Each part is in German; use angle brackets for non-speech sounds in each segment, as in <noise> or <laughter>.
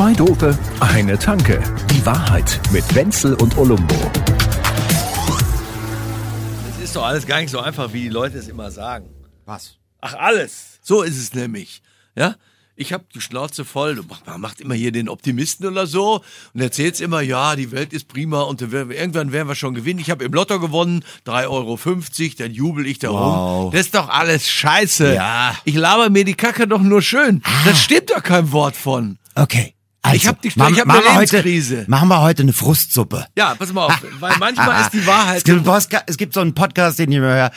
Zwei Dope, eine Tanke. Die Wahrheit mit Wenzel und Olumbo. Es ist doch alles gar nicht so einfach, wie die Leute es immer sagen. Was? Ach, alles. So ist es nämlich. Ja? Ich habe die Schnauze voll. Man macht immer hier den Optimisten oder so und erzählt immer, ja, die Welt ist prima und wir- irgendwann werden wir schon gewinnen. Ich habe im Lotto gewonnen, 3,50 Euro, dann jubel ich da Wow. rum. Das ist doch alles scheiße. Ja. Ich laber mir die Kacke doch nur schön. Das stimmt doch kein Wort von. Okay. Also, Ich hab die- machen- ich hab machen eine wir heute, Lebenskrise. Machen wir heute eine Frustsuppe. Ja, pass mal auf, <laughs> weil manchmal ist die Wahrheit. Es gibt, Postka- es gibt so einen Podcast, den ich immer höre.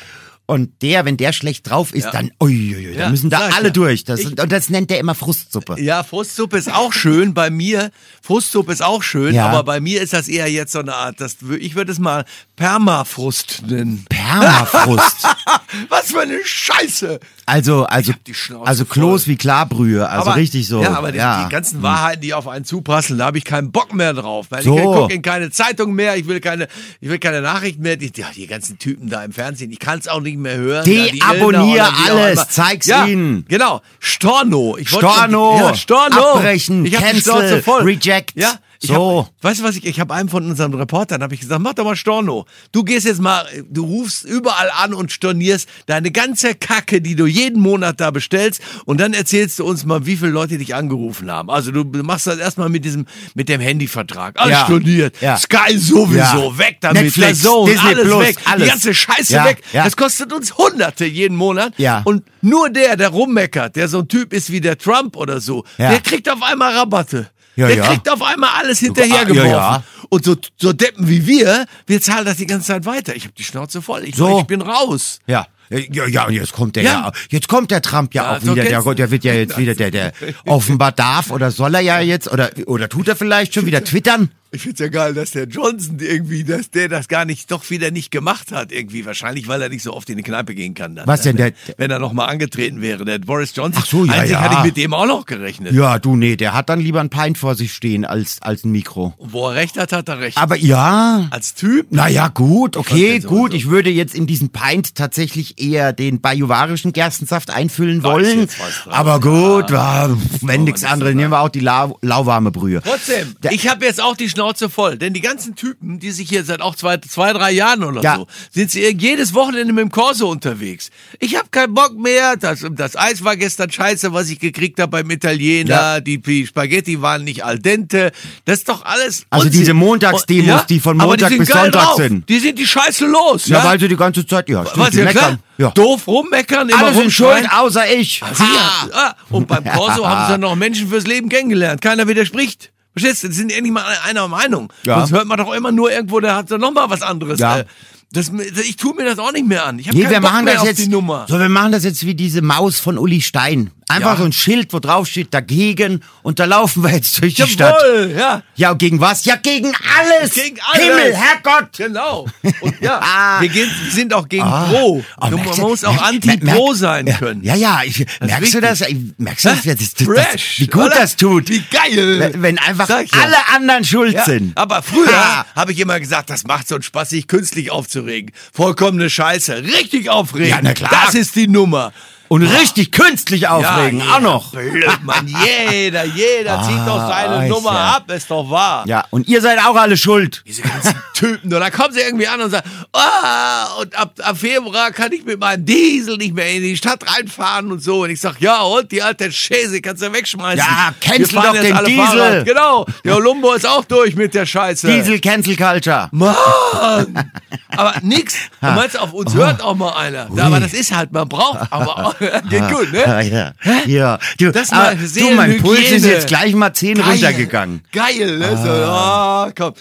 Und der, wenn der schlecht drauf ist, Ja. dann, uiuiui, Ja, dann müssen da alle ja. durch. Das, Ich- und das nennt der immer Frustsuppe. Ja, Frustsuppe ist auch schön bei mir. Frustsuppe ist auch schön, aber bei mir ist das eher jetzt so eine Art, das, ich würde es mal Permafrust nennen. Permafrust. <laughs> Was für eine Scheiße! Also, also, die also Kloß voll. wie Klarbrühe. Also aber, richtig so. Ja, aber die, ja. die ganzen Wahrheiten, die auf einen zupassen, da habe ich keinen Bock mehr drauf. Weil So. Ich gucke in keine Zeitung mehr, ich will keine, ich will keine Nachrichten mehr. Die, die ganzen Typen da im Fernsehen, ich kann es auch nicht mehr hören. Ja, die wie auch alles, zeig's ja, ihnen. Genau, Storno. Ich wollte- Storno. Ja, Storno. Abbrechen, ich die cancel, voll. reject. Ja, ich So. hab, weißt du was, ich, ich habe einem von unseren Reportern, habe ich gesagt, mach doch mal Storno. Du gehst jetzt mal, du rufst überall an und stornierst deine ganze Kacke, die du jeden Monat da bestellst und dann erzählst du uns mal, wie viele Leute dich angerufen haben. Also du machst das erstmal mit diesem, mit dem Handyvertrag. Alles Ja. storniert. Ja. Sky sowieso, Ja. weg damit. Netflix, Zone, Disney alles Plus, weg. alles. Die ganze Scheiße Ja, weg. Das kostet uns Hunderte jeden Monat. Ja. Und nur der, der rummeckert, der so ein Typ ist wie der Trump oder so, der kriegt auf einmal Rabatte. Ja, der ja. kriegt auf einmal alles hinterhergeworfen. ja. Und so, so Deppen wie wir, wir zahlen das die ganze Zeit weiter. Ich habe die Schnauze voll. Ich, So. ich bin raus. Ja. Ja, ja, und jetzt kommt der Ja. ja. jetzt kommt der Trump ja, Ja, auch so wieder. Der, der wird ja jetzt wieder, der, der offenbar darf oder soll er ja jetzt oder, oder tut er vielleicht schon <laughs> wieder twittern? Ich find's ja geil, dass der Johnson irgendwie, dass der das gar nicht, doch wieder nicht gemacht hat irgendwie. Wahrscheinlich, weil er nicht so oft in die Kneipe gehen kann. Dann, Was denn, der- Wenn er nochmal angetreten wäre. Der Boris Johnson. Ach so, ja, Eigentlich ja. hatte ich mit dem auch noch gerechnet. Ja, du, nee, der hat dann lieber ein Pint vor sich stehen als, als ein Mikro. Und wo er recht hat, hat er recht. Aber ja, Als Typ? naja, gut, okay, jetzt gut. Ich würde jetzt in diesen Pint tatsächlich eher den bajuwarischen Gerstensaft einfüllen wollen. Aber gut, ja, wenn nichts nicht anderes, nehmen wir auch die lau lauwarme Brühe. Trotzdem, Der- ich habe jetzt auch die Schnauze voll, denn die ganzen Typen, die sich hier seit auch zwei, zwei drei Jahren oder Ja. so, sind sie jedes Wochenende mit dem Corso unterwegs. Ich habe keinen Bock mehr. Das, das Eis war gestern scheiße, was ich gekriegt habe beim Italiener. Ja. Die, die Spaghetti waren nicht al dente. Das ist doch alles. Also Unsinn. diese Montagsdemos, Und- die von Montag sind bis Sonntag drauf. sind. Die sind die Scheiße los. Ja, Ja, weil sie die ganze Zeit, ja, stimmt, was die ja meckern. Ja. Doof rummeckern, immer Alle sind schuld, außer ich. Ja. Ah, und beim <laughs> Corso haben sie noch Menschen fürs Leben kennengelernt. Keiner widerspricht. Verstehst du? Sind endlich mal einer Meinung. Ja. Sonst hört man doch immer nur irgendwo, der hat noch mal was anderes. Ja. Äh, Das, ich tue mir das auch nicht mehr an. Ich habe Nee, wir machen das jetzt. die Nummer. So, wir machen das jetzt wie diese Maus von Uli Stein. Einfach Ja. so ein Schild, wo drauf steht dagegen und da laufen wir jetzt durch die Stadt. Jawohl, ja. Ja, und gegen was? Ja, gegen alles. Gegen alles. Himmel, Herrgott. Genau. <laughs> Und ja, Ah. wir, gehen, wir sind auch gegen Ah. Pro. Oh, Du, merkst man du- muss auch anti-Pro sein ja, können. Ja, ja, ich, merkst du das? Merkst du das, Hä? das, das, wie gut oder? das tut? Wie geil. Wenn, einfach ich ja. alle anderen schuld Ja, sind. aber früher Ha. habe ich immer gesagt, das macht so einen Spaß, sich künstlich aufzuregen. Vollkommene Scheiße. Richtig aufregen. Ja, na klar. Das ist die Nummer. Und richtig künstlich aufregen, ja, auch noch. Blöd, Mann. <laughs> Jeder, jeder zieht doch seine Ah, Nummer ja. ab, ist doch wahr. Ja, und ihr seid auch alle schuld. Diese ganzen <laughs> Typen. Und dann kommen sie irgendwie an und sagen, ah, und ab, ab Februar kann ich mit meinem Diesel nicht mehr in die Stadt reinfahren und so. Und ich sag, ja, und die alte Schäse kannst du wegschmeißen. Ja, cancel doch den Diesel. Fahrrad. Genau. Der Olumbo ist auch durch mit der Scheiße. Diesel Cancel Culture. Mann! Aber nix. <laughs> Du meinst, auf uns hört auch mal einer. Ja, aber das ist halt, man braucht, aber auch, geht gut, Ja, ne? ja. ja. Du, Das aber, mal du, mein Puls ist jetzt gleich mal 10 runtergegangen. Geil, ne? So, ah, komm.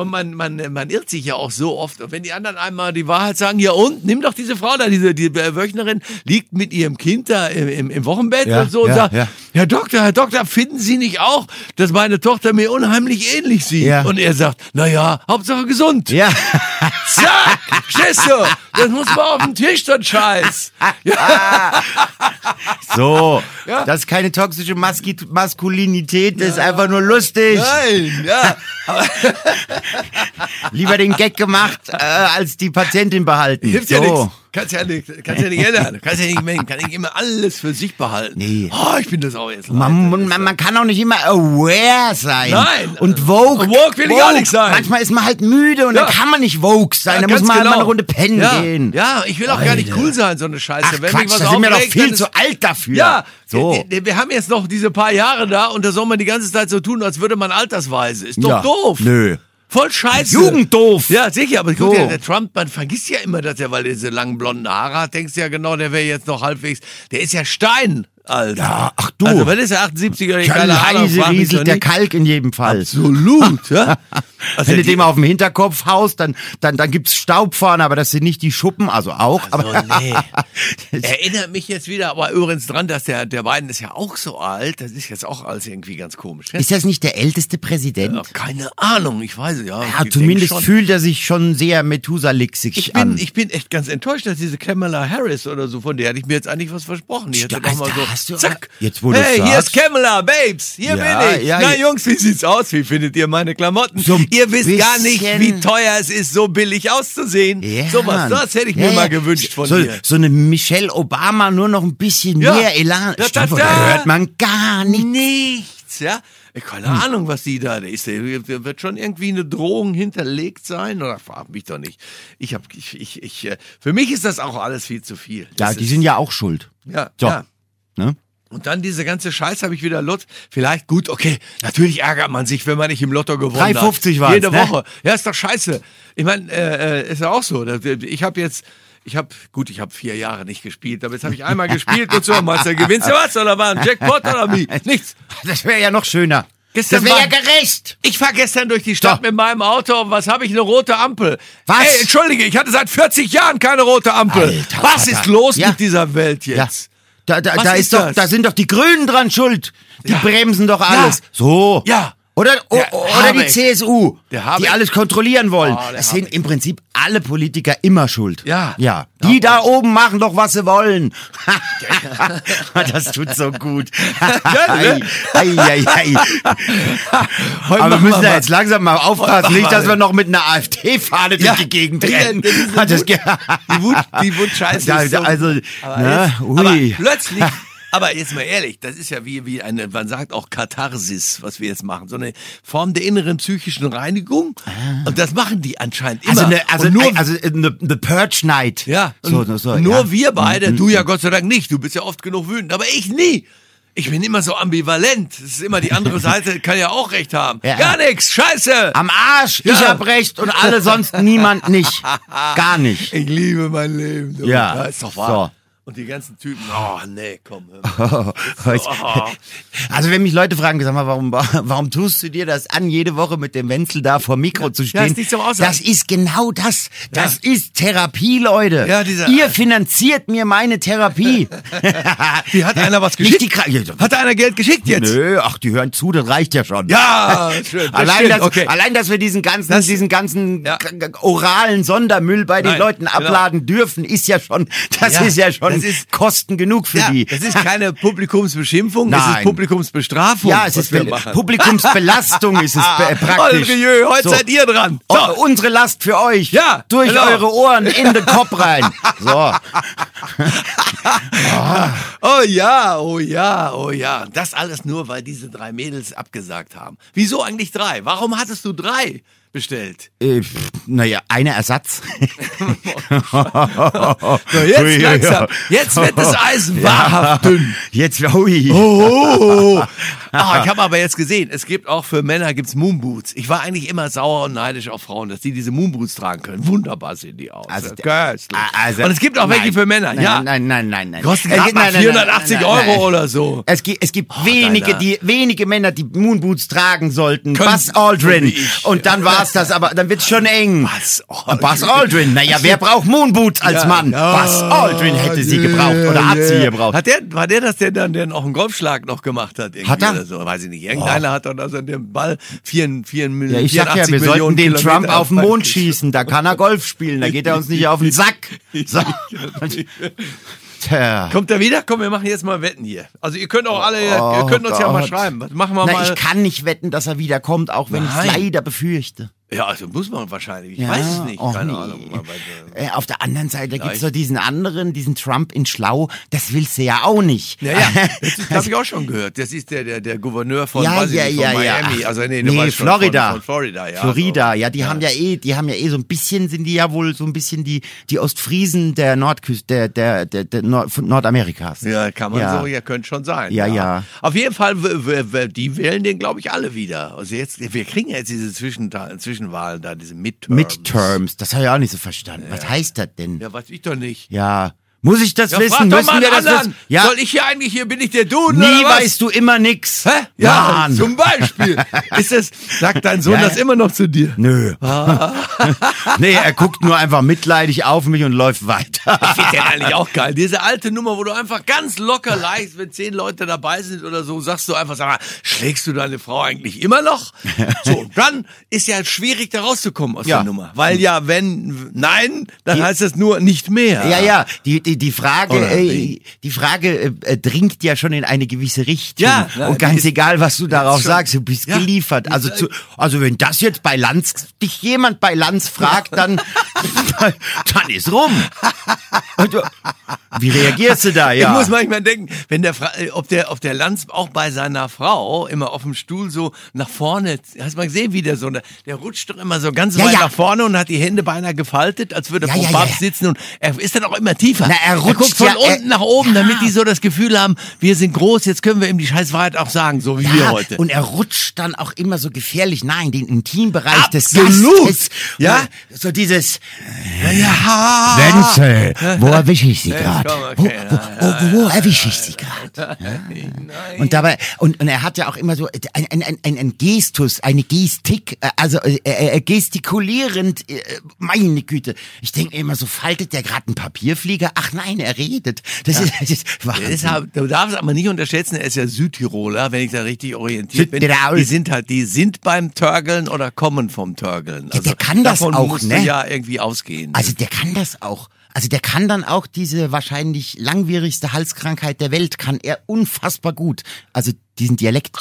Und man, man, man irrt sich ja auch so oft. Und wenn die anderen einmal die Wahrheit sagen, ja und, nimm doch diese Frau da, diese die Wöchnerin, liegt mit ihrem Kind da im, im, Wochenbett Ja, und so und ja, sagt, ja. Herr Doktor, Herr Doktor, finden Sie nicht auch, dass meine Tochter mir unheimlich ähnlich sieht? Ja. Und er sagt, na ja, Hauptsache gesund. Ja. <laughs> Zack! Verstehst du? Das muss mal auf den Tisch, <laughs> so ein Scheiß. So, Ja. das ist keine toxische Maski Maskulinität, das ist einfach nur lustig. Nein, ja. <laughs> Lieber den Gag gemacht, äh, als die Patientin behalten. Hilft so. ja nichts. Kannst ja nicht, kannst ja nicht ändern. <laughs> Kannst ja nicht mengen. Kann nicht immer alles für sich behalten. Nee. Oh, ich bin das auch jetzt. Man, man, man kann auch nicht immer aware sein. Nein. Und Vogue. Woke will ich auch nicht sein. Manchmal ist man halt müde und Ja. dann kann man nicht Vogue sein. Ja, da muss man halt genau. mal eine Runde pennen ja. gehen. Ja, ich will auch gar nicht Alter. cool sein, so eine Scheiße. Ach Wenn Quatsch, mich was da sind wir doch viel dann zu alt dafür. Ja, So. wir, wir haben jetzt noch diese paar Jahre da und da soll man die ganze Zeit so tun, als würde man altersweise. Ist doch doof. Nö. Voll scheiße. Jugenddoof. Ja, sicher, aber So. dir, der Trump, man vergisst ja immer, dass er, weil er diese langen blonden Haare hat, denkst du ja genau, der wäre jetzt noch halbwegs, der ist ja Stein, Alter. Ja, ach du. Also, wenn ist er 78 oder Ja, keine Ahnung, leise rieselt der. Kalk in jedem Fall. Absolut, ja. <laughs> Also Wenn du die- dem auf dem Hinterkopf haust, dann, dann, dann gibt's Staubfahne, aber das sind nicht die Schuppen, also auch. Also, aber nee. <laughs> Erinnert mich jetzt wieder, aber übrigens dran, dass der, der Biden ist ja auch so alt. Das ist jetzt auch alles irgendwie ganz komisch. ne? ist das nicht der älteste Präsident? Ja, keine Ahnung, ich weiß es ja. Ja, zumindest fühlt er sich schon sehr Methusalixig Ich bin, an. ich bin echt ganz enttäuscht, dass diese Kamala Harris oder so, von der hätte ich mir jetzt eigentlich was versprochen. Die hätte doch mal so, hast du- zack, jetzt, du hey, hier ist Kamala, Babes, hier Ja, bin ich. ja, Na ja. Jungs, wie sieht's aus? Wie findet ihr meine Klamotten? So ihr wisst gar nicht, wie teuer es ist, so billig auszusehen. Ja, so was, das hätte ich Ja, mir ja. mal gewünscht von so, dir. So eine Michelle Obama, nur noch ein bisschen Ja. mehr Elan. Da, da, da. da hört man gar nicht. Nichts, ja. Keine Hm. Ahnung, was die da ist. Da wird schon irgendwie eine Drohung hinterlegt sein oder frag mich doch nicht. Ich hab, ich, ich, ich, äh, für mich ist das auch alles viel zu viel. Ja, Das die ist, sind ja auch schuld. ja, So. ja. Ne? Und dann diese ganze Scheiße habe ich wieder Lutz. Vielleicht gut, okay. Natürlich ärgert man sich, wenn man nicht im Lotto gewonnen hat. 3,50 war's, Jede ne? Woche. Ja, ist doch scheiße. Ich meine, äh, äh, ist ja auch so. Ich habe jetzt, ich habe, gut, ich habe vier Jahre nicht gespielt, aber jetzt habe ich einmal <laughs> gespielt und so, meinst du, gewinnst du was oder war ein Jackpot oder wie? <laughs> Nichts. Das wäre ja noch schöner. Gestern das wäre ja war- gerecht. Ich fahr gestern durch die Stadt So. mit meinem Auto. Was habe ich? Eine rote Ampel. Was? Ey, entschuldige, ich hatte seit 40 Jahren keine rote Ampel. Alter, Was Vater. ist los Ja. mit dieser Welt Ja. Da, da, Was da ist ist doch, das? da sind doch die Grünen dran schuld. Die Ja. bremsen doch alles. Ja. So. Ja. Oder, Der oder Habeck. die CSU, die alles kontrollieren wollen. Oh, es sind Habeck. im Prinzip alle Politiker immer schuld. Ja. Ja. Die da oben machen doch, was sie wollen. <laughs> das tut so gut. ne? ei, ei, ei. Heute Aber wir müssen da jetzt langsam mal aufpassen, nicht, dass wir noch mit einer AfD-Fahne durch die Gegend Ja, rennen. ge- Die Wut, die Wutscheiße <laughs> Da- ist so, also, aber, ne, jetzt, ui. aber plötzlich, aber jetzt mal ehrlich, das ist ja wie, wie eine, man sagt auch Katharsis, was wir jetzt machen, so eine Form der inneren psychischen Reinigung. Und das machen die anscheinend immer. Also, eine, also, Und nur, also eine, eine Purge Night. ja, so, und so, nur ja. Wir beide, du ja Gott sei Dank nicht, du bist ja oft genug wütend, aber ich nie. Ich bin immer so ambivalent. Das ist immer die andere <laughs> Seite, kann ja auch recht haben. Ja. Gar nix, scheiße. Am Arsch, ich Ja. hab recht und alle sonst niemand nicht. <laughs> Gar nicht. Ich liebe mein Leben. Du. Ja. ist doch wahr. So. Und die ganzen Typen, oh nee, komm. <laughs> Mal. Also wenn mich Leute fragen, sag mal, warum, warum tust du dir das an, jede Woche mit dem Wenzel da vor Mikro zu stehen? ist nicht Aushalten. das ist genau das. Das ist Therapie, Leute. Ja, dieser- Ihr finanziert mir meine Therapie. <laughs> Wie, hat einer was geschickt? die Hat einer Geld geschickt jetzt? Nö, ach, die hören zu, das reicht ja schon. Ja, schön. Das Allein, dass, okay. allein, dass wir diesen ganzen, Das- diesen ganzen Ja. oralen Sondermüll bei den Nein, Leuten genau. abladen dürfen, ist ja schon, das Ja, ist ja schon das ist- Kosten genug für ja, die. das ist keine <laughs> Publikumsbeschimpfung, es ist Nein. Publikumsbestrafung. ja, es ist. Publikumsbelastung ist es <laughs> be- praktisch. Jö, heute So. seid ihr dran. Oh, So. unsere Last für euch. Ja, Durch genau. eure Ohren in den Kopf rein. <laughs> So. <laughs> Oh ja, oh ja, oh ja. Das alles nur, weil diese drei Mädels abgesagt haben. Wieso eigentlich drei? Warum hattest du drei bestellt? Äh, naja, einer Ersatz. <laughs> So, jetzt langsam. Jetzt wird das Eisen <laughs> wahrhaft dünn. Jetzt, ui. Oh, ah, ich habe aber jetzt gesehen, es gibt auch für Männer gibt's Moonboots. Ich war eigentlich immer sauer und neidisch auf Frauen, dass die diese Moonboots tragen können. Wunderbar sehen die aus. Also, Köstlich. also- und es gibt auch welche nein. für Männer, Nein, ja. Nein, nein, nein, nein. Kosten gerade mal nein, nein, 480 nein, nein, Euro oder so. Es gibt, es gibt wenige, Deiner. die, wenige Männer, die Moonboots tragen sollten. Können- Buzz Aldrin. ich. Und dann war's das, aber dann wird's schon eng. Buzz Aldrin. Buzz Aldrin. Naja, wer braucht Moonboots als Ja, Mann? ja, Buzz Aldrin hätte sie gebraucht oder hat sie gebraucht. Hat der, war der das, der dann der noch einen Golfschlag noch gemacht hat? irgendwie Hat er? Oder so, weiß ich nicht. Irgendeiner hat doch also den Ball vier, vier, Ja, ich sag ja, wir sollten den Trump auf den Mond schießen. Da kann er Golf spielen. Da geht er uns nicht auf den Sack. So. <laughs> Tja. Kommt er wieder? Komm, wir machen jetzt mal Wetten hier. Also ihr könnt auch alle, ihr Oh könnt uns ja mal Gott. schreiben. Was machen wir Na, mal? ich kann nicht wetten, dass er wiederkommt, auch wenn ich Nein. leider befürchte. Ja, also muss man wahrscheinlich. Ich Ja, weiß es nicht. Keine nee. Ahnung. Aber, äh, auf der anderen Seite gibt's Vielleicht. so diesen anderen, diesen Trump in Schlau, das willst du ja auch nicht. ja, ja, <laughs> das habe ich auch schon gehört. Das ist der, der, der Gouverneur von, Ja, ja, nicht, von. Miami. Also nee, Nee, Florida. Von, von Florida, ja. Florida, ja, die haben ja eh, die haben ja eh so ein bisschen, sind die ja wohl so ein bisschen die, die Ostfriesen der Nordküste, der, der, der, der Nord Nordamerikas. Ja, kann man so, ja, könnte schon sein. Ja, ja. Auf jeden Fall, die wählen den, glaube ich, alle wieder. Also jetzt, wir kriegen jetzt diese Zwischenta- Zwischenwahlen da, diese Midterms. Midterms, das habe ich auch nicht so verstanden. Was heißt das denn? Ja, weiß ich doch nicht. Ja. Muss ich das Ja, wissen? Müssen wir das wissen? Ja. Soll ich hier eigentlich, hier bin ich der Duden Nie oder was? weißt du immer nix. Hä? Ja, Mann. zum Beispiel. <laughs> Ist es, sagt dein Sohn Ja, das immer noch zu dir? Nö. <laughs> nee, er guckt nur einfach mitleidig auf mich und läuft weiter. Ich finde den eigentlich auch geil. Diese alte Nummer, wo du einfach ganz locker leicht, wenn zehn Leute dabei sind oder so, sagst du einfach, sag mal, schlägst du deine Frau eigentlich immer noch? <laughs> So, dann ist ja schwierig, da rauszukommen aus Ja. der Nummer. Weil ja, wenn nein, dann heißt das nur nicht mehr. Ja, ja, die, die, die Frage, Oder äh, die Frage äh, äh, dringt ja schon in eine gewisse Richtung. Ja, na, und die ganz ist- egal, was du darauf sagst, du bist Ja, geliefert. die Also, zu, also wenn das jetzt bei Lanz, dich jemand bei Lanz fragt, dann, <laughs> dann ist rum. Also, Wie reagierst du da? Ja. Ich muss manchmal denken, wenn der, Fra äh, ob der, ob der Lanz auch bei seiner Frau immer auf dem Stuhl so nach vorne, hast du mal gesehen, wie der so, der, der rutscht doch immer so ganz Ja, weit ja. nach vorne und hat die Hände beinahe gefaltet, als würde er Ja, vor ja, Papst ja. sitzen und er ist dann auch immer tiefer. Na, er rutscht guckt von ja, er- unten nach oben, damit die so das Gefühl haben, wir sind groß, jetzt können wir ihm die scheiß Wahrheit auch sagen, so wie wir Ja, heute. und er rutscht dann auch immer so gefährlich nah in den Intimbereich des Absolut. Gastes. Ja. So dieses, ja. Wenzel, wo erwische ich Sie Ja, gerade? komm, Wo, okay, wo, wo, wo erwische ich Sie gerade? Und dabei, und, und er hat ja auch immer so ein, ein, ein, ein, Gestus, eine Gestik, äh, also äh, äh, gestikulierend, äh, meine Güte. Ich denke immer so, faltet der gerade einen Papierflieger? Ach nein, er redet. Das ist, das ist Wahnsinn. Deshalb, du darfst aber nicht unterschätzen, er ist ja Südtiroler, wenn ich da richtig orientiert bin. Die sind halt, die sind beim Törgeln oder kommen vom Törgeln. Also der kann das davon auch, ne? Ja irgendwie ausgehen. Also der kann das auch. Also der kann dann auch diese wahrscheinlich langwierigste Halskrankheit der Welt, kann er unfassbar gut. Also diesen Dialekt.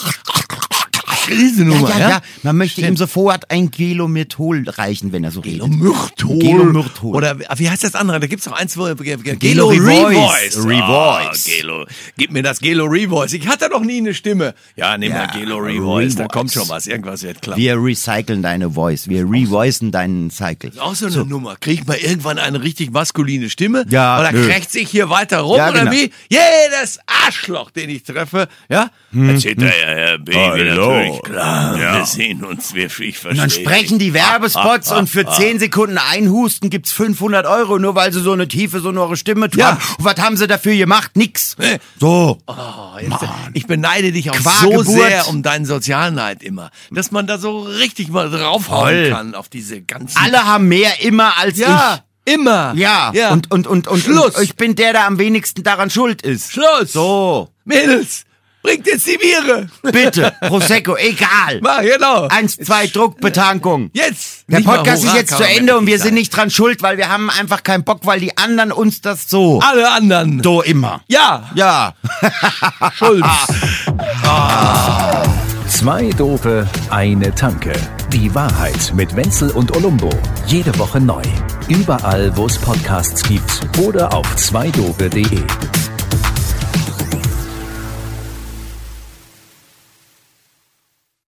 Diese Nummer, ja, ja, ja. Man möchte ihm sofort ein Gelomyrtol reichen, wenn er so redet. Gelomyrtol. Gelomyrtol. Oder wie heißt das andere? Da gibt's noch eins, wo Gelo Gelo Revoice. Revoice. Ah, Gelo. Gib mir das Gelo Revoice. Ich hatte doch nie eine Stimme. Ja, nimm Ja, mal Gelo Revoice. Da kommt schon was. Irgendwas wird klappen. Wir recyceln deine Voice. Wir revoicen deinen Cycle. Auch so eine Nummer. Kriegt man irgendwann eine richtig maskuline Stimme? Ja, Oder krächzt sich hier weiter rum? Ja, oder genau. wie? Jedes Arschloch, den ich treffe, ja? Erzählt er ja, Herr Baby, Hallo. natürlich, klar. Wir sehen uns, wir, ich verstehe. Und dann sprechen die Werbespots und für 10 Sekunden einhusten gibt's 500 Euro, nur weil sie so eine tiefe, sonore Stimme Ja. haben. Und was haben sie dafür gemacht? Nix. So. Oh, jetzt, ich beneide dich auch Qua so Geburt. sehr um deinen Sozialneid immer, dass man da so richtig mal draufhauen Toll. kann auf diese ganzen... Alle haben mehr immer als ja, immer. ich. Ja. ja. Und, und, und, und, Schluss. und ich bin der, der am wenigsten daran schuld ist. Schluss. So. Mädels, bringt jetzt die Biere. Bitte. Prosecco, egal. <laughs> Mach, genau. Eins, zwei, Druckbetankung. Jetzt. Der Podcast ist jetzt zu Ende und wir sind nicht dran schuld, weil wir haben einfach keinen Bock, weil die anderen uns das so. Alle anderen. So immer. Ja, Ja. <laughs> <laughs> Schulz. Zwei Dope, eine Tanke. Die Wahrheit mit Wenzel und Olumbo. Jede Woche neu. Überall, wo es Podcasts gibt oder auf zweidope.de.